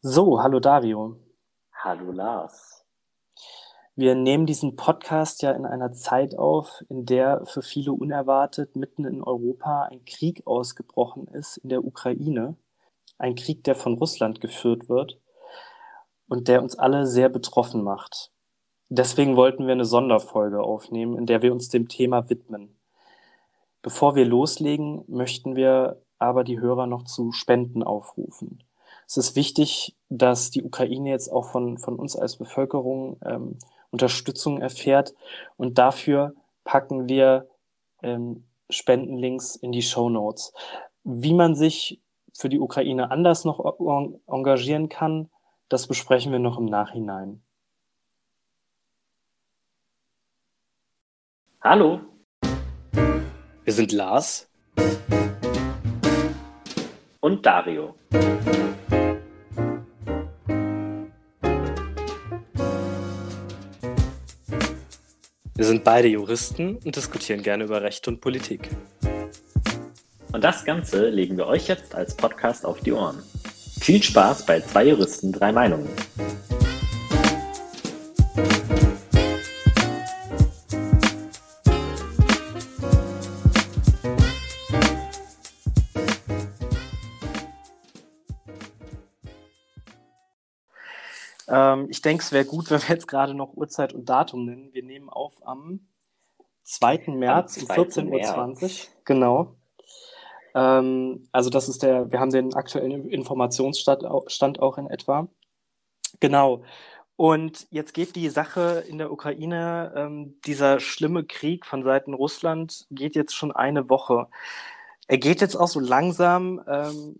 So, hallo Dario. Hallo Lars. Wir nehmen diesen Podcast ja in einer Zeit auf, in der für viele unerwartet mitten in Europa ein Krieg ausgebrochen ist in der Ukraine. Ein Krieg, der von Russland geführt wird und der uns alle sehr betroffen macht. Deswegen wollten wir eine Sonderfolge aufnehmen, in der wir uns dem Thema widmen. Bevor wir loslegen, möchten wir aber die Hörer noch zu Spenden aufrufen. Es ist wichtig, dass die Ukraine jetzt auch von, von uns als Bevölkerung ähm, Unterstützung erfährt. Und dafür packen wir ähm, Spendenlinks in die Show Notes. Wie man sich für die Ukraine anders noch engagieren kann, das besprechen wir noch im Nachhinein. Hallo. Wir sind Lars und Dario. Wir sind beide Juristen und diskutieren gerne über Recht und Politik. Und das Ganze legen wir euch jetzt als Podcast auf die Ohren. Viel Spaß bei zwei Juristen, drei Meinungen. Ähm, ich denke, es wäre gut, wenn wir jetzt gerade noch Uhrzeit und Datum nennen. Wir nehmen auf am 2. März um 14.20 Uhr. Genau. Ähm, also das ist der, wir haben den aktuellen Informationsstand auch in etwa. Genau. Und jetzt geht die Sache in der Ukraine, ähm, dieser schlimme Krieg von Seiten Russland geht jetzt schon eine Woche. Er geht jetzt auch so langsam ähm,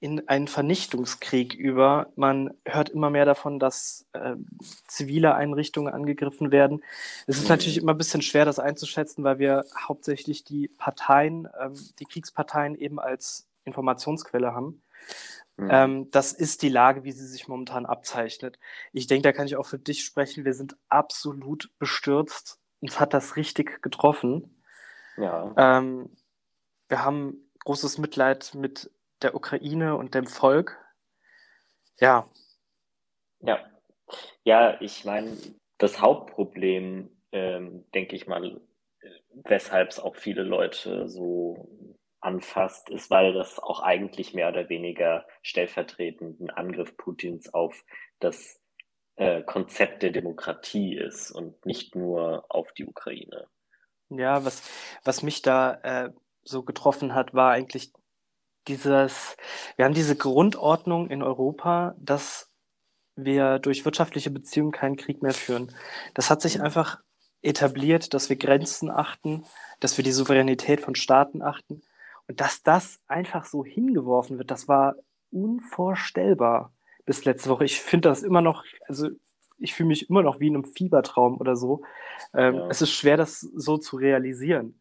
in einen Vernichtungskrieg über. Man hört immer mehr davon, dass äh, zivile Einrichtungen angegriffen werden. Es ist mhm. natürlich immer ein bisschen schwer, das einzuschätzen, weil wir hauptsächlich die Parteien, ähm, die Kriegsparteien eben als Informationsquelle haben. Mhm. Ähm, das ist die Lage, wie sie sich momentan abzeichnet. Ich denke, da kann ich auch für dich sprechen. Wir sind absolut bestürzt. Uns hat das richtig getroffen. Ja. Ähm, wir haben großes Mitleid mit der Ukraine und dem Volk. Ja. Ja. Ja, ich meine, das Hauptproblem, ähm, denke ich mal, weshalb es auch viele Leute so anfasst, ist, weil das auch eigentlich mehr oder weniger stellvertretend ein Angriff Putins auf das äh, Konzept der Demokratie ist und nicht nur auf die Ukraine. Ja, was, was mich da äh, so getroffen hat, war eigentlich dieses, wir haben diese Grundordnung in Europa, dass wir durch wirtschaftliche Beziehungen keinen Krieg mehr führen. Das hat sich mhm. einfach etabliert, dass wir Grenzen achten, dass wir die Souveränität von Staaten achten. Und dass das einfach so hingeworfen wird, das war unvorstellbar bis letzte Woche. Ich finde das immer noch, also ich fühle mich immer noch wie in einem Fiebertraum oder so. Ähm, ja. Es ist schwer, das so zu realisieren.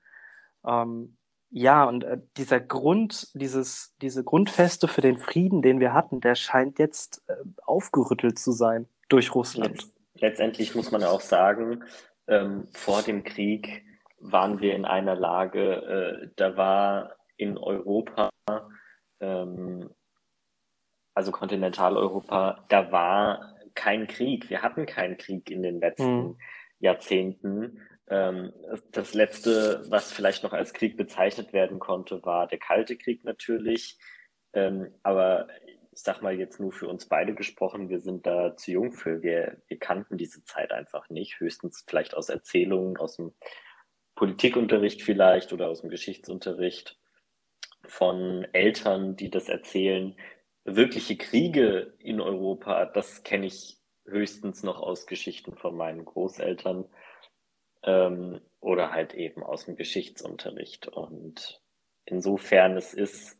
Ähm, ja, und äh, dieser Grund, dieses, diese Grundfeste für den Frieden, den wir hatten, der scheint jetzt äh, aufgerüttelt zu sein durch Russland. Letzt, letztendlich muss man auch sagen, ähm, vor dem Krieg waren wir in einer Lage, äh, da war in Europa, ähm, also Kontinentaleuropa, da war kein Krieg. Wir hatten keinen Krieg in den letzten hm. Jahrzehnten. Ähm, das letzte, was vielleicht noch als Krieg bezeichnet werden konnte, war der Kalte Krieg natürlich. Ähm, aber ich sag mal jetzt nur für uns beide gesprochen, wir sind da zu jung für. Wir, wir kannten diese Zeit einfach nicht. Höchstens vielleicht aus Erzählungen, aus dem Politikunterricht vielleicht oder aus dem Geschichtsunterricht von Eltern, die das erzählen. Wirkliche Kriege in Europa, das kenne ich höchstens noch aus Geschichten von meinen Großeltern ähm, oder halt eben aus dem Geschichtsunterricht. Und insofern es ist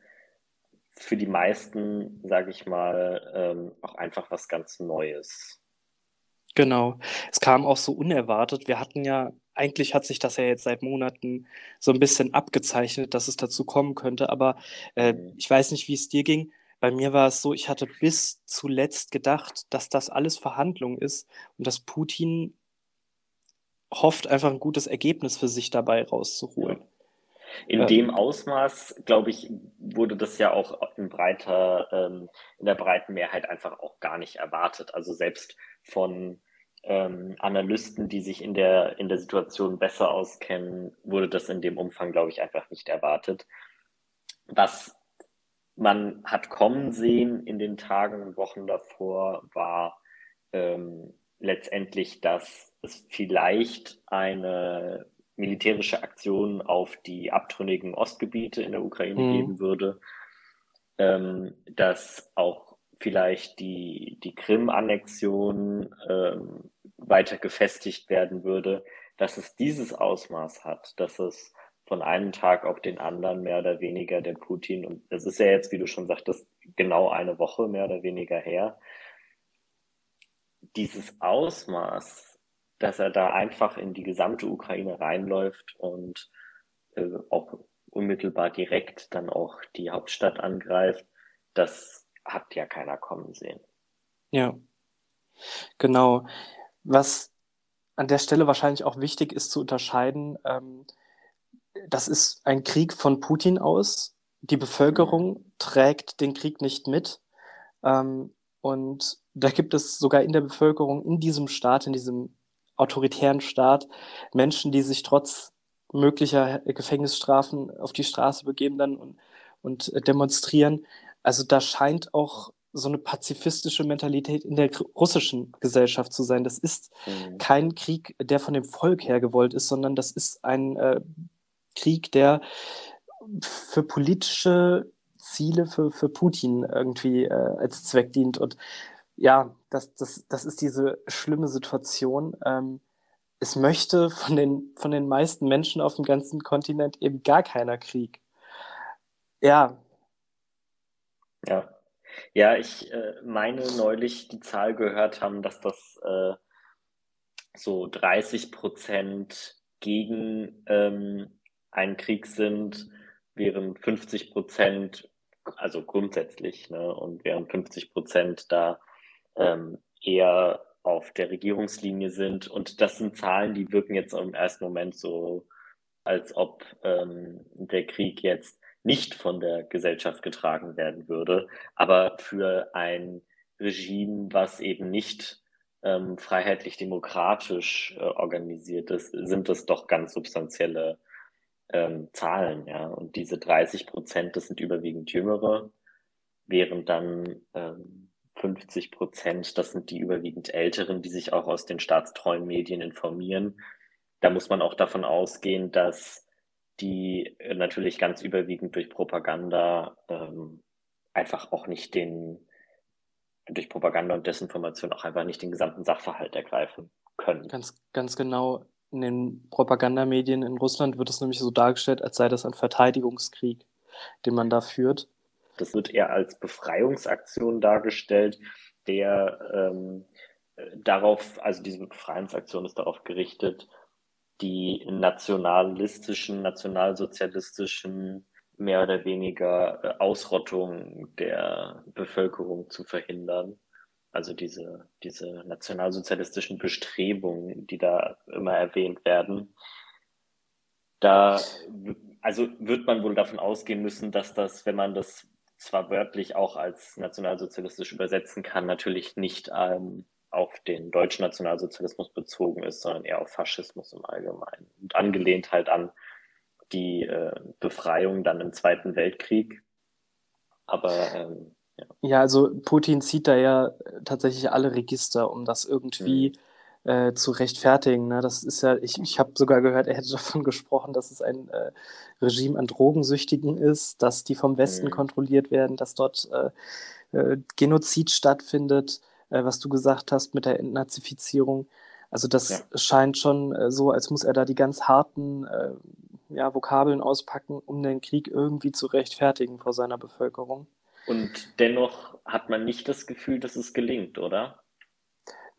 für die meisten, sage ich mal, ähm, auch einfach was ganz Neues. Genau. Es kam auch so unerwartet. Wir hatten ja, eigentlich hat sich das ja jetzt seit Monaten so ein bisschen abgezeichnet, dass es dazu kommen könnte. Aber äh, mhm. ich weiß nicht, wie es dir ging. Bei mir war es so, ich hatte bis zuletzt gedacht, dass das alles Verhandlung ist und dass Putin hofft, einfach ein gutes Ergebnis für sich dabei rauszuholen. In ja. dem Ausmaß, glaube ich, wurde das ja auch in breiter, ähm, in der breiten Mehrheit einfach auch gar nicht erwartet. Also selbst von ähm, Analysten, die sich in der, in der Situation besser auskennen, wurde das in dem Umfang, glaube ich, einfach nicht erwartet. Was man hat kommen sehen in den Tagen und Wochen davor, war ähm, letztendlich, dass es vielleicht eine militärische Aktion auf die abtrünnigen Ostgebiete in der Ukraine mhm. geben würde, ähm, dass auch vielleicht die, die Krim-Annexion ähm, weiter gefestigt werden würde, dass es dieses Ausmaß hat, dass es von einem Tag auf den anderen mehr oder weniger der Putin, und das ist ja jetzt, wie du schon sagtest, genau eine Woche mehr oder weniger her, dieses Ausmaß, dass er da einfach in die gesamte Ukraine reinläuft und äh, auch unmittelbar direkt dann auch die Hauptstadt angreift, das hat ja keiner kommen sehen. Ja, genau. Was an der Stelle wahrscheinlich auch wichtig ist zu unterscheiden, ähm, das ist ein Krieg von Putin aus. Die Bevölkerung mhm. trägt den Krieg nicht mit. Ähm, und da gibt es sogar in der Bevölkerung, in diesem Staat, in diesem autoritären Staat, Menschen, die sich trotz möglicher Gefängnisstrafen auf die Straße begeben dann und, und demonstrieren. Also da scheint auch so eine pazifistische Mentalität in der russischen Gesellschaft zu sein. Das ist mhm. kein Krieg, der von dem Volk her gewollt ist, sondern das ist ein äh, Krieg, der für politische Ziele für, für Putin irgendwie äh, als Zweck dient. Und ja, das, das, das ist diese schlimme Situation. Ähm, es möchte von den, von den meisten Menschen auf dem ganzen Kontinent eben gar keiner Krieg. Ja. Ja. Ja, ich äh, meine neulich die Zahl gehört haben, dass das äh, so 30 Prozent gegen ähm, einen Krieg sind, während 50 Prozent, also grundsätzlich, ne, und während 50 Prozent da ähm, eher auf der Regierungslinie sind. Und das sind Zahlen, die wirken jetzt im ersten Moment so, als ob ähm, der Krieg jetzt nicht von der Gesellschaft getragen werden würde. Aber für ein Regime, was eben nicht ähm, freiheitlich-demokratisch äh, organisiert ist, sind das doch ganz substanzielle ähm, Zahlen. Ja? Und diese 30 Prozent, das sind überwiegend Jüngere, während dann ähm, 50 Prozent, das sind die überwiegend Älteren, die sich auch aus den staatstreuen Medien informieren. Da muss man auch davon ausgehen, dass die natürlich ganz überwiegend durch Propaganda ähm, einfach auch nicht den, durch Propaganda und Desinformation auch einfach nicht den gesamten Sachverhalt ergreifen können. Ganz, ganz genau. In den Propagandamedien in Russland wird es nämlich so dargestellt, als sei das ein Verteidigungskrieg, den man da führt. Das wird eher als Befreiungsaktion dargestellt, der ähm, darauf, also diese Befreiungsaktion ist darauf gerichtet, die nationalistischen, nationalsozialistischen mehr oder weniger äh, Ausrottung der Bevölkerung zu verhindern. Also diese, diese nationalsozialistischen Bestrebungen, die da immer erwähnt werden. Da, also wird man wohl davon ausgehen müssen, dass das, wenn man das zwar wörtlich auch als nationalsozialistisch übersetzen kann, natürlich nicht ähm, auf den deutschen Nationalsozialismus bezogen ist, sondern eher auf Faschismus im Allgemeinen. Und angelehnt halt an die äh, Befreiung dann im Zweiten Weltkrieg. Aber ähm, ja. ja, also Putin zieht da ja tatsächlich alle Register, um das irgendwie mhm. Äh, zu rechtfertigen. Ne? Das ist ja, ich, ich habe sogar gehört, er hätte davon gesprochen, dass es ein äh, Regime an Drogensüchtigen ist, dass die vom Westen mhm. kontrolliert werden, dass dort äh, äh Genozid stattfindet äh, was du gesagt hast mit der Entnazifizierung. Also das ja. scheint schon äh, so, als muss er da die ganz harten ja, Vokabeln auspacken, um den Krieg irgendwie zu rechtfertigen vor seiner Bevölkerung. Und dennoch hat man nicht das Gefühl, dass es gelingt, oder?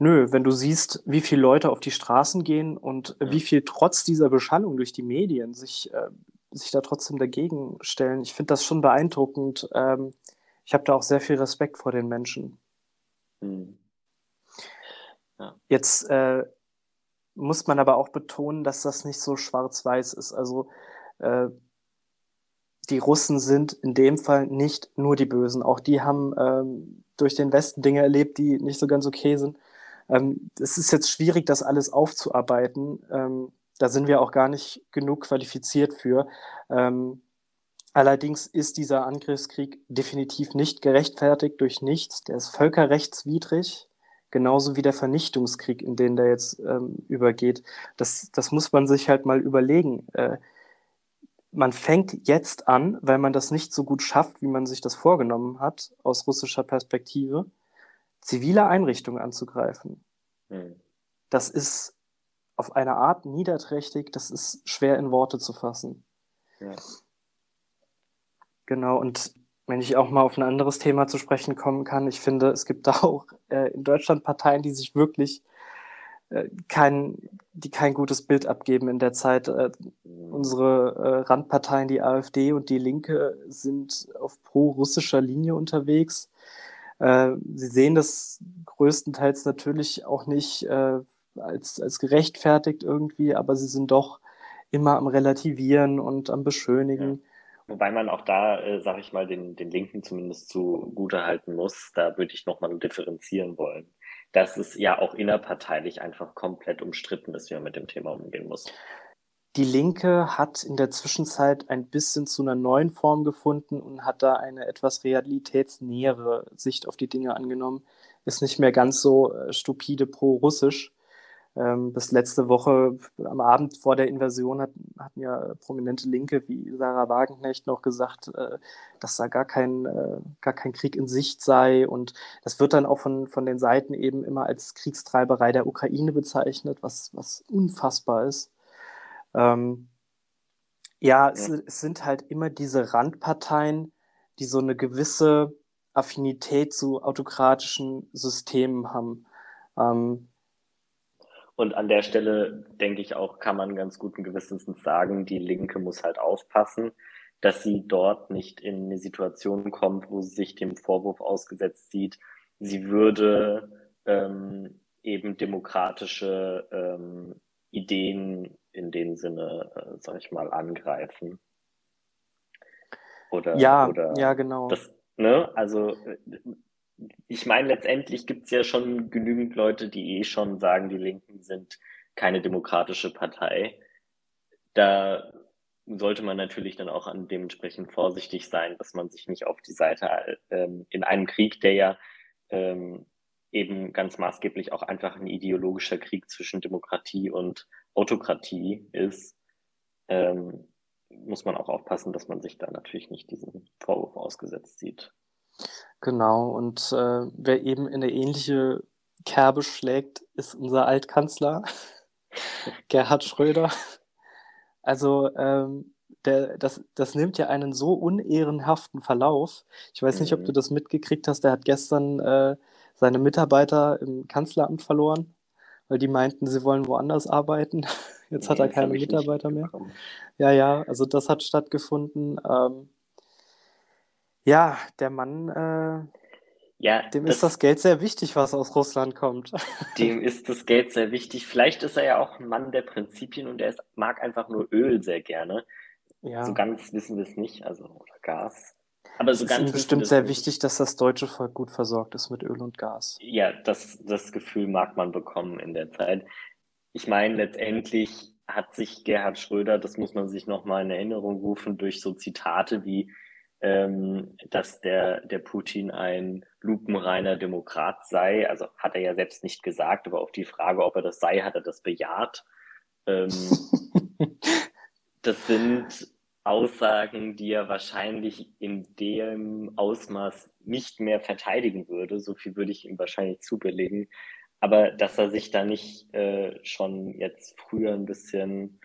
Nö, wenn du siehst, wie viele Leute auf die Straßen gehen und ja. wie viel trotz dieser Beschallung durch die Medien sich, äh, sich da trotzdem dagegen stellen, ich finde das schon beeindruckend. Ähm, ich habe da auch sehr viel Respekt vor den Menschen. Hm. Ja. Jetzt äh, muss man aber auch betonen, dass das nicht so schwarz-weiß ist. Also äh, die Russen sind in dem Fall nicht nur die Bösen. Auch die haben ähm, durch den Westen Dinge erlebt, die nicht so ganz okay sind. Ähm, es ist jetzt schwierig, das alles aufzuarbeiten. Ähm, da sind wir auch gar nicht genug qualifiziert für. Ähm, allerdings ist dieser Angriffskrieg definitiv nicht gerechtfertigt durch nichts. Der ist völkerrechtswidrig, genauso wie der Vernichtungskrieg, in den der jetzt ähm, übergeht. Das, das muss man sich halt mal überlegen. Äh, man fängt jetzt an, weil man das nicht so gut schafft, wie man sich das vorgenommen hat, aus russischer Perspektive, zivile Einrichtungen anzugreifen. Mhm. Das ist auf eine Art niederträchtig, das ist schwer in Worte zu fassen. Ja. Genau, und wenn ich auch mal auf ein anderes Thema zu sprechen kommen kann, ich finde, es gibt da auch äh, in Deutschland Parteien, die sich wirklich äh, kein, die kein gutes Bild abgeben in der Zeit. Äh, unsere äh, Randparteien, die AfD und die Linke, sind auf pro-russischer Linie unterwegs. Äh, sie sehen das größtenteils natürlich auch nicht äh, als, als gerechtfertigt irgendwie, aber sie sind doch immer am Relativieren und am Beschönigen. Ja. Wobei man auch da, äh, sag ich mal, den, den Linken zumindest zugute halten muss. Da würde ich nochmal differenzieren wollen. Dass es ja auch innerparteilich einfach komplett umstritten ist, wie man mit dem Thema umgehen muss. Die Linke hat in der Zwischenzeit ein bisschen zu einer neuen Form gefunden und hat da eine etwas realitätsnähere Sicht auf die Dinge angenommen. Ist nicht mehr ganz so äh, stupide pro-russisch. Ähm, bis letzte Woche am Abend vor der Invasion hat, hatten ja prominente Linke wie Sarah Wagenknecht noch gesagt, äh, dass da gar kein, äh, gar kein Krieg in Sicht sei. Und das wird dann auch von, von den Seiten eben immer als Kriegstreiberei der Ukraine bezeichnet, was, was unfassbar ist. Ähm, ja, es, es, sind halt immer diese Randparteien, die so eine gewisse Affinität zu autokratischen Systemen haben. Ähm, und an der Stelle denke ich auch, kann man ganz guten Gewissens sagen, die Linke muss halt aufpassen, dass sie dort nicht in eine Situation kommt, wo sie sich dem Vorwurf ausgesetzt sieht, sie würde ähm, eben demokratische ähm, Ideen in dem Sinne, äh, sag ich mal, angreifen. Oder, ja, oder ja, genau. Das, ne? Also äh, ich meine, letztendlich gibt es ja schon genügend Leute, die eh schon sagen, die Linken sind keine demokratische Partei. Da sollte man natürlich dann auch an dementsprechend vorsichtig sein, dass man sich nicht auf die Seite ähm, in einem Krieg, der ja ähm, eben ganz maßgeblich auch einfach ein ideologischer Krieg zwischen Demokratie und Autokratie ist, ähm, muss man auch aufpassen, dass man sich da natürlich nicht diesen Vorwurf ausgesetzt sieht. Genau, und äh, wer eben in eine ähnliche Kerbe schlägt, ist unser Altkanzler Gerhard Schröder. Also ähm, der, das, das nimmt ja einen so unehrenhaften Verlauf. Ich weiß nicht, ob du mhm. das mitgekriegt hast. Der hat gestern äh, seine Mitarbeiter im Kanzleramt verloren, weil die meinten, sie wollen woanders arbeiten. Jetzt nee, hat er keine Mitarbeiter mehr. Ja, ja, also das hat stattgefunden. Ähm, ja, der Mann, äh, ja, dem das, ist das Geld sehr wichtig, was aus Russland kommt. Dem ist das Geld sehr wichtig. Vielleicht ist er ja auch ein Mann der Prinzipien und er ist, mag einfach nur Öl sehr gerne. Ja. So ganz wissen wir es nicht, also oder Gas. Aber so es ganz ist bestimmt sehr wichtig, dass das deutsche Volk gut versorgt ist mit Öl und Gas. Ja, das, das Gefühl mag man bekommen in der Zeit. Ich meine, letztendlich hat sich Gerhard Schröder, das muss man sich nochmal in Erinnerung rufen, durch so Zitate wie ähm, dass der, der Putin ein lupenreiner Demokrat sei. Also hat er ja selbst nicht gesagt, aber auf die Frage, ob er das sei, hat er das bejaht. Ähm, das sind Aussagen, die er wahrscheinlich in dem Ausmaß nicht mehr verteidigen würde. So viel würde ich ihm wahrscheinlich zubelegen. Aber dass er sich da nicht äh, schon jetzt früher ein bisschen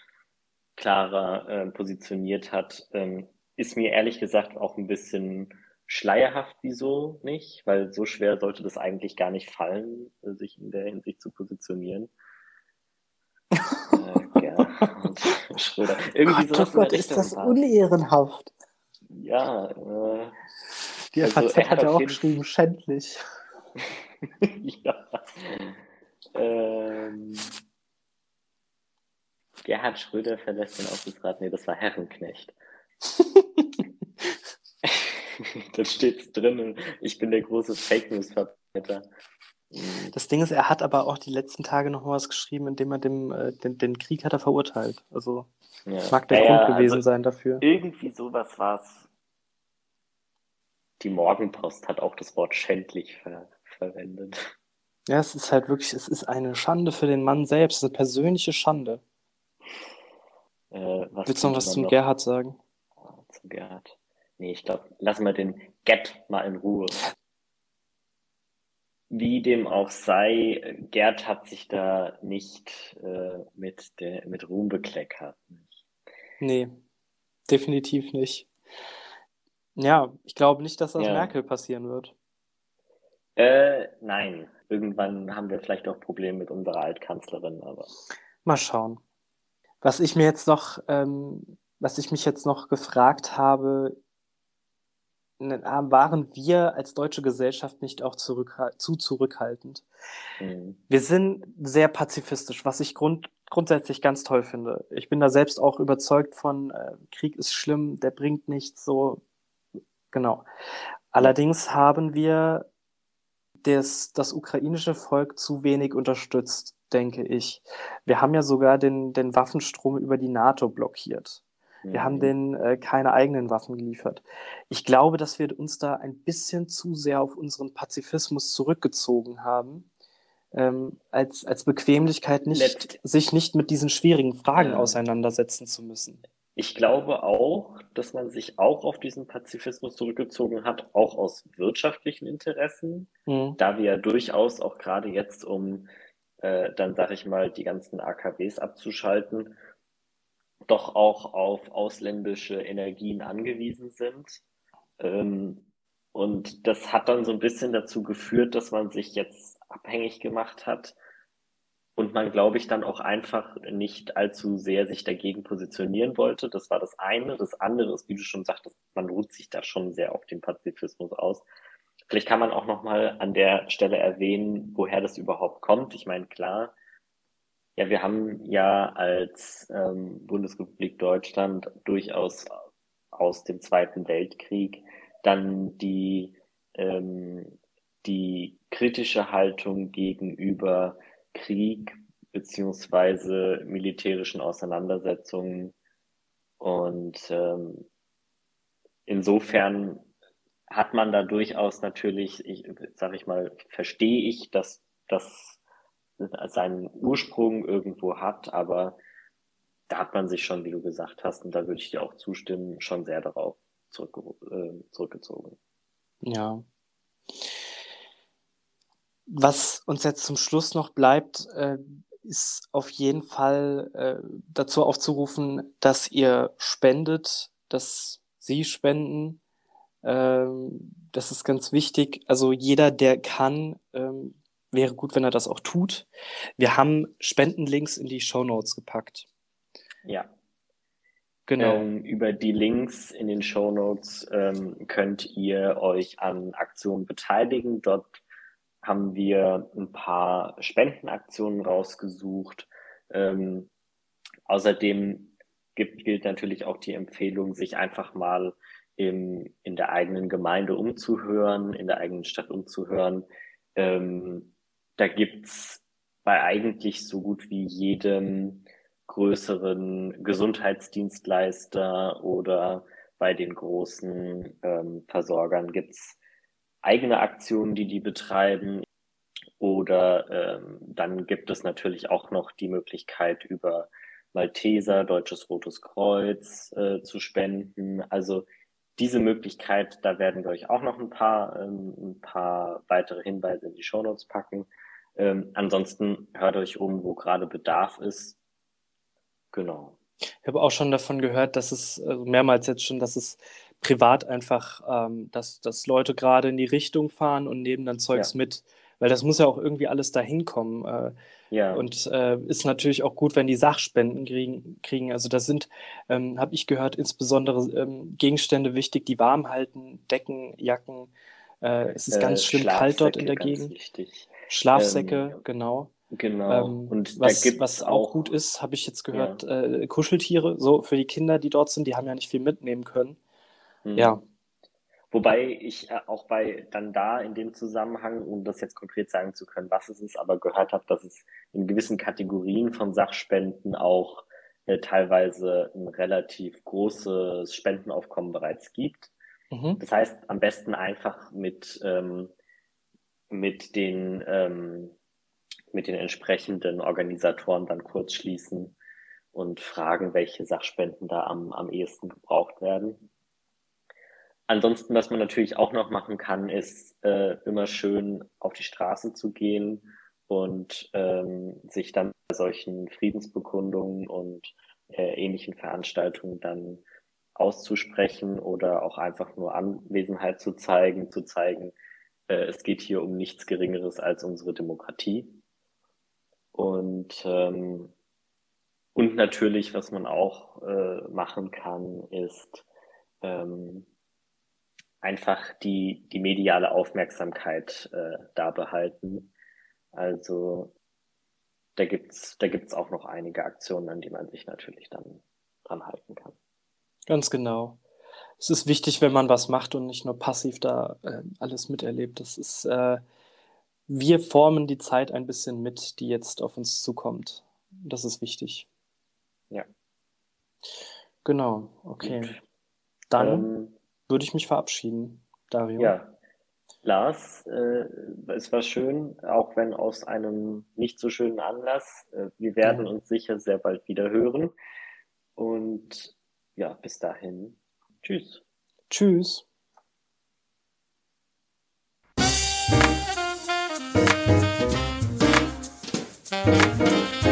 klarer äh, positioniert hat, ähm, ist mir ehrlich gesagt auch ein bisschen schleierhaft, wieso nicht, weil so schwer sollte das eigentlich gar nicht fallen, sich in der Hinsicht zu positionieren. äh, ja, Schröder. Irgendwie Gott, oh Gott, ist das unehrenhaft. Ja. Äh, Die FAZ also, hat ja auch geschrieben, schändlich. ja. Ähm, Gerhard Schröder verlässt den Aufsichtsrat. Nee, das war Herrenknecht. das steht drin. Ich bin der große Fake News-Verbreiter. Mhm. Das Ding ist, er hat aber auch die letzten Tage noch was geschrieben, indem er dem, äh, den, den Krieg hat er verurteilt. Also ja. das mag der ja, Grund ja, gewesen also sein dafür. Irgendwie sowas war es. Die Morgenpost hat auch das Wort schändlich ver verwendet. Ja, es ist halt wirklich, es ist eine Schande für den Mann selbst, eine persönliche Schande. Äh, Willst du noch was zum noch? Gerhard sagen? Oh, zum Gerhard. Nee, ich glaube, lassen wir den Get mal in Ruhe. Wie dem auch sei, Gerd hat sich da nicht äh, mit, der, mit Ruhm bekleckert. Nee, definitiv nicht. Ja, ich glaube nicht, dass das ja. Merkel passieren wird. Äh, nein. Irgendwann haben wir vielleicht auch Probleme mit unserer Altkanzlerin, aber. Mal schauen. Was ich mir jetzt noch, ähm, was ich mich jetzt noch gefragt habe, waren wir als deutsche Gesellschaft nicht auch zurückhal zu zurückhaltend. Mhm. Wir sind sehr pazifistisch, was ich grund grundsätzlich ganz toll finde. Ich bin da selbst auch überzeugt von, äh, Krieg ist schlimm, der bringt nichts, so genau. Allerdings haben wir das, das ukrainische Volk zu wenig unterstützt, denke ich. Wir haben ja sogar den, den Waffenstrom über die NATO blockiert. Wir haben mhm. denen äh, keine eigenen Waffen geliefert. Ich glaube, dass wir uns da ein bisschen zu sehr auf unseren Pazifismus zurückgezogen haben, ähm, als, als Bequemlichkeit, nicht, sich nicht mit diesen schwierigen Fragen ja. auseinandersetzen zu müssen. Ich glaube auch, dass man sich auch auf diesen Pazifismus zurückgezogen hat, auch aus wirtschaftlichen Interessen, mhm. da wir ja durchaus auch gerade jetzt, um äh, dann sage ich mal, die ganzen AKWs abzuschalten, doch auch auf ausländische Energien angewiesen sind. Ähm, und das hat dann so ein bisschen dazu geführt, dass man sich jetzt abhängig gemacht hat und man, glaube ich, dann auch einfach nicht allzu sehr sich dagegen positionieren wollte. Das war das eine. Das andere ist, wie du schon sagtest, man ruht sich da schon sehr auf den Pazifismus aus. Vielleicht kann man auch nochmal an der Stelle erwähnen, woher das überhaupt kommt. Ich meine, klar, ja, wir haben ja als ähm, Bundesrepublik Deutschland durchaus aus dem Zweiten Weltkrieg dann die, ähm, die kritische Haltung gegenüber Krieg beziehungsweise militärischen Auseinandersetzungen. Und ähm, insofern hat man da durchaus natürlich, ich, sag ich mal, verstehe ich, dass das seinen Ursprung irgendwo hat, aber da hat man sich schon, wie du gesagt hast, und da würde ich dir auch zustimmen, schon sehr darauf zurück, äh, zurückgezogen. Ja. Was uns jetzt zum Schluss noch bleibt, äh, ist auf jeden Fall äh, dazu aufzurufen, dass ihr spendet, dass Sie spenden. Ähm, das ist ganz wichtig. Also jeder, der kann, ähm, wäre gut, wenn er das auch tut. Wir haben Spendenlinks in die Show Notes gepackt. Ja. Genau. Ähm, über die Links in den Show Notes ähm, könnt ihr euch an Aktionen beteiligen. Dort haben wir ein paar Spendenaktionen rausgesucht. Ähm, außerdem gibt, gilt natürlich auch die Empfehlung, sich einfach mal im, in der eigenen Gemeinde umzuhören, in der eigenen Stadt umzuhören. Ähm, da gibt's bei eigentlich so gut wie jedem größeren Gesundheitsdienstleister oder bei den großen ähm, Versorgern gibt's eigene Aktionen, die die betreiben. Oder ähm, dann gibt es natürlich auch noch die Möglichkeit, über Malteser, Deutsches Rotes Kreuz äh, zu spenden. Also diese Möglichkeit, da werden wir euch auch noch ein paar, ähm, ein paar weitere Hinweise in die Shownotes packen. Ähm, ansonsten hört euch um, wo gerade Bedarf ist. Genau. Ich habe auch schon davon gehört, dass es also mehrmals jetzt schon, dass es privat einfach, ähm, dass, dass Leute gerade in die Richtung fahren und nehmen dann Zeugs ja. mit, weil das muss ja auch irgendwie alles dahin kommen. Äh, ja. Und äh, ist natürlich auch gut, wenn die Sachspenden kriegen. kriegen. Also da sind, ähm, habe ich gehört, insbesondere ähm, Gegenstände wichtig, die warm halten, Decken, Jacken. Äh, es ist ganz äh, schlimm kalt dort in der Gegend. Wichtig. Schlafsäcke, ähm, genau. Genau. Ähm, und was, was auch, gut ist, habe ich jetzt gehört, ja. äh, Kuscheltiere, so für die Kinder, die dort sind, die haben ja nicht viel mitnehmen können. Mhm. Ja. Wobei ich äh, auch bei dann da in dem Zusammenhang, um das jetzt konkret sagen zu können, was es ist, aber gehört habe, dass es in gewissen Kategorien von Sachspenden auch äh, teilweise ein relativ großes Spendenaufkommen bereits gibt. Mhm. Das heißt, am besten einfach mit, ähm, mit, den, ähm, mit den entsprechenden Organisatoren dann kurz schließen und fragen, welche Sachspenden da am, am ehesten gebraucht werden. Ansonsten, was man natürlich auch noch machen kann, ist äh, immer schön auf die Straße zu gehen und ähm, sich dann bei solchen Friedensbekundungen und äh, ähnlichen Veranstaltungen dann auszusprechen oder auch einfach nur Anwesenheit zu zeigen, zu zeigen, äh, es geht hier um nichts Geringeres als unsere Demokratie. Und, ähm, und natürlich, was man auch äh, machen kann, ist ähm, einfach die, die mediale Aufmerksamkeit äh, da behalten. Also da gibt's da gibt's auch noch einige Aktionen, an die man sich natürlich dann dran halten kann. Ganz genau. Es ist wichtig, wenn man was macht und nicht nur passiv da äh, alles miterlebt. Das ist, äh, wir formen die Zeit ein bisschen mit, die jetzt auf uns zukommt. Das ist wichtig. Ja. Genau, okay. Gut. Dann ähm, würde ich mich verabschieden, Dario. Ja, Lars, äh, es war schön, auch wenn aus einem nicht so schönen Anlass. Äh, wir werden ja. uns sicher sehr bald wieder hören. Und ja, bis dahin. Tschüss. Tschüss. Thank